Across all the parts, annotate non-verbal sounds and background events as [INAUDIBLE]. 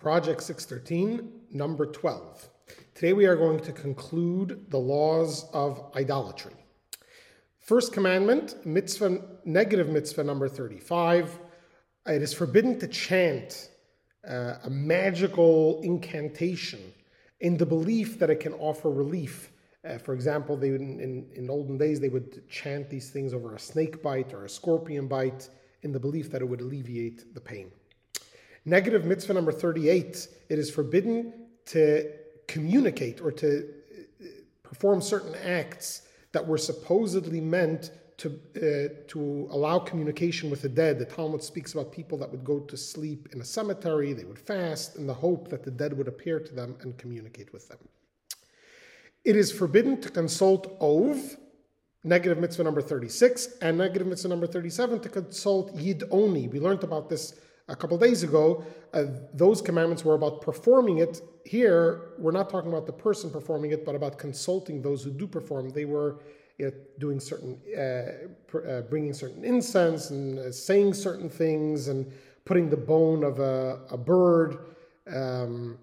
Project 613, number 12. Today we are going to conclude the laws of idolatry. First commandment, mitzvah, negative mitzvah number 35. It is forbidden to chant uh, a magical incantation in the belief that it can offer relief. Uh, for example, they would, in, in olden days they would chant these things over a snake bite or a scorpion bite in the belief that it would alleviate the pain. Negative mitzvah number 38 it is forbidden to communicate or to uh, perform certain acts that were supposedly meant to, uh, to allow communication with the dead. The Talmud speaks about people that would go to sleep in a cemetery, they would fast in the hope that the dead would appear to them and communicate with them. It is forbidden to consult Ov, negative mitzvah number 36, and negative mitzvah number 37 to consult Yidoni. We learned about this a couple days ago, uh, those commandments were about performing it. Here, we're not talking about the person performing it, but about consulting those who do perform. They were doing certain, uh, pr- uh, bringing certain incense and uh, saying certain things and putting the bone of a, a bird um,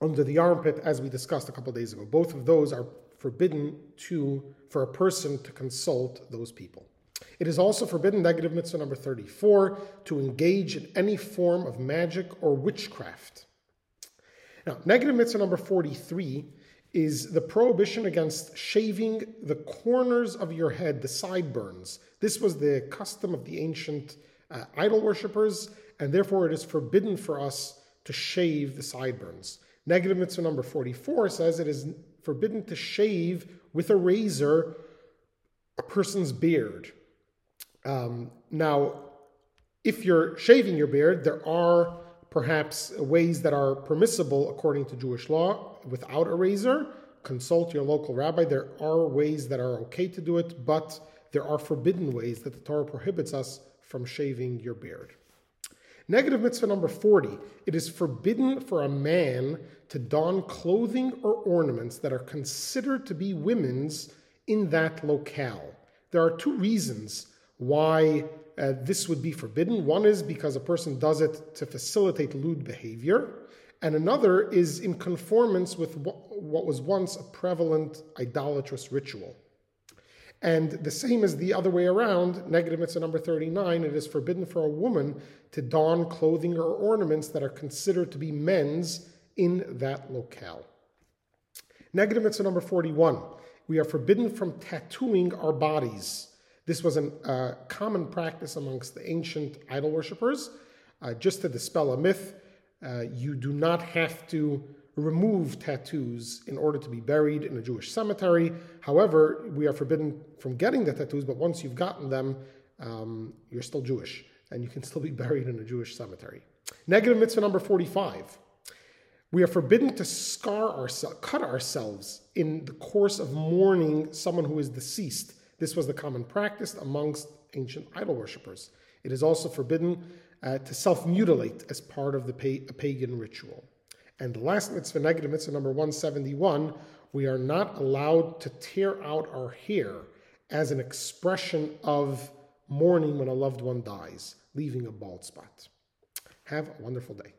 under the armpit, as we discussed a couple days ago. Both of those are forbidden to for a person to consult those people. It is also forbidden, negative mitzvah number 34, to engage in any form of magic or witchcraft. Now, negative mitzvah number 43 is the prohibition against shaving the corners of your head, the sideburns. This was the custom of the ancient uh, idol worshippers, and therefore it is forbidden for us to shave the sideburns. Negative mitzvah number 44 says it is forbidden to shave with a razor a person's beard. Um, now, if you're shaving your beard, there are perhaps ways that are permissible according to Jewish law without a razor. Consult your local rabbi. There are ways that are okay to do it, but there are forbidden ways that the Torah prohibits us from shaving your beard. Negative mitzvah number 40 it is forbidden for a man to don clothing or ornaments that are considered to be women's in that locale. There are two reasons why uh, this would be forbidden. One is because a person does it to facilitate lewd behavior, and another is in conformance with what was once a prevalent idolatrous ritual. And the same as the other way around, negative mitzvah number 39, it is forbidden for a woman to don clothing or ornaments that are considered to be men's in that locale. Negative mitzvah number 41, we are forbidden from tattooing our bodies. This was a uh, common practice amongst the ancient idol worshippers. Uh, just to dispel a myth, uh, you do not have to remove tattoos in order to be buried in a Jewish cemetery. However, we are forbidden from getting the tattoos, but once you've gotten them, um, you're still Jewish and you can still be [LAUGHS] buried in a Jewish cemetery. Negative mitzvah number 45. We are forbidden to scar ourselves, cut ourselves in the course of mourning someone who is deceased. This was the common practice amongst ancient idol worshippers. It is also forbidden uh, to self mutilate as part of the pa- pagan ritual. And the last mitzvah, negative mitzvah number 171, we are not allowed to tear out our hair as an expression of mourning when a loved one dies, leaving a bald spot. Have a wonderful day.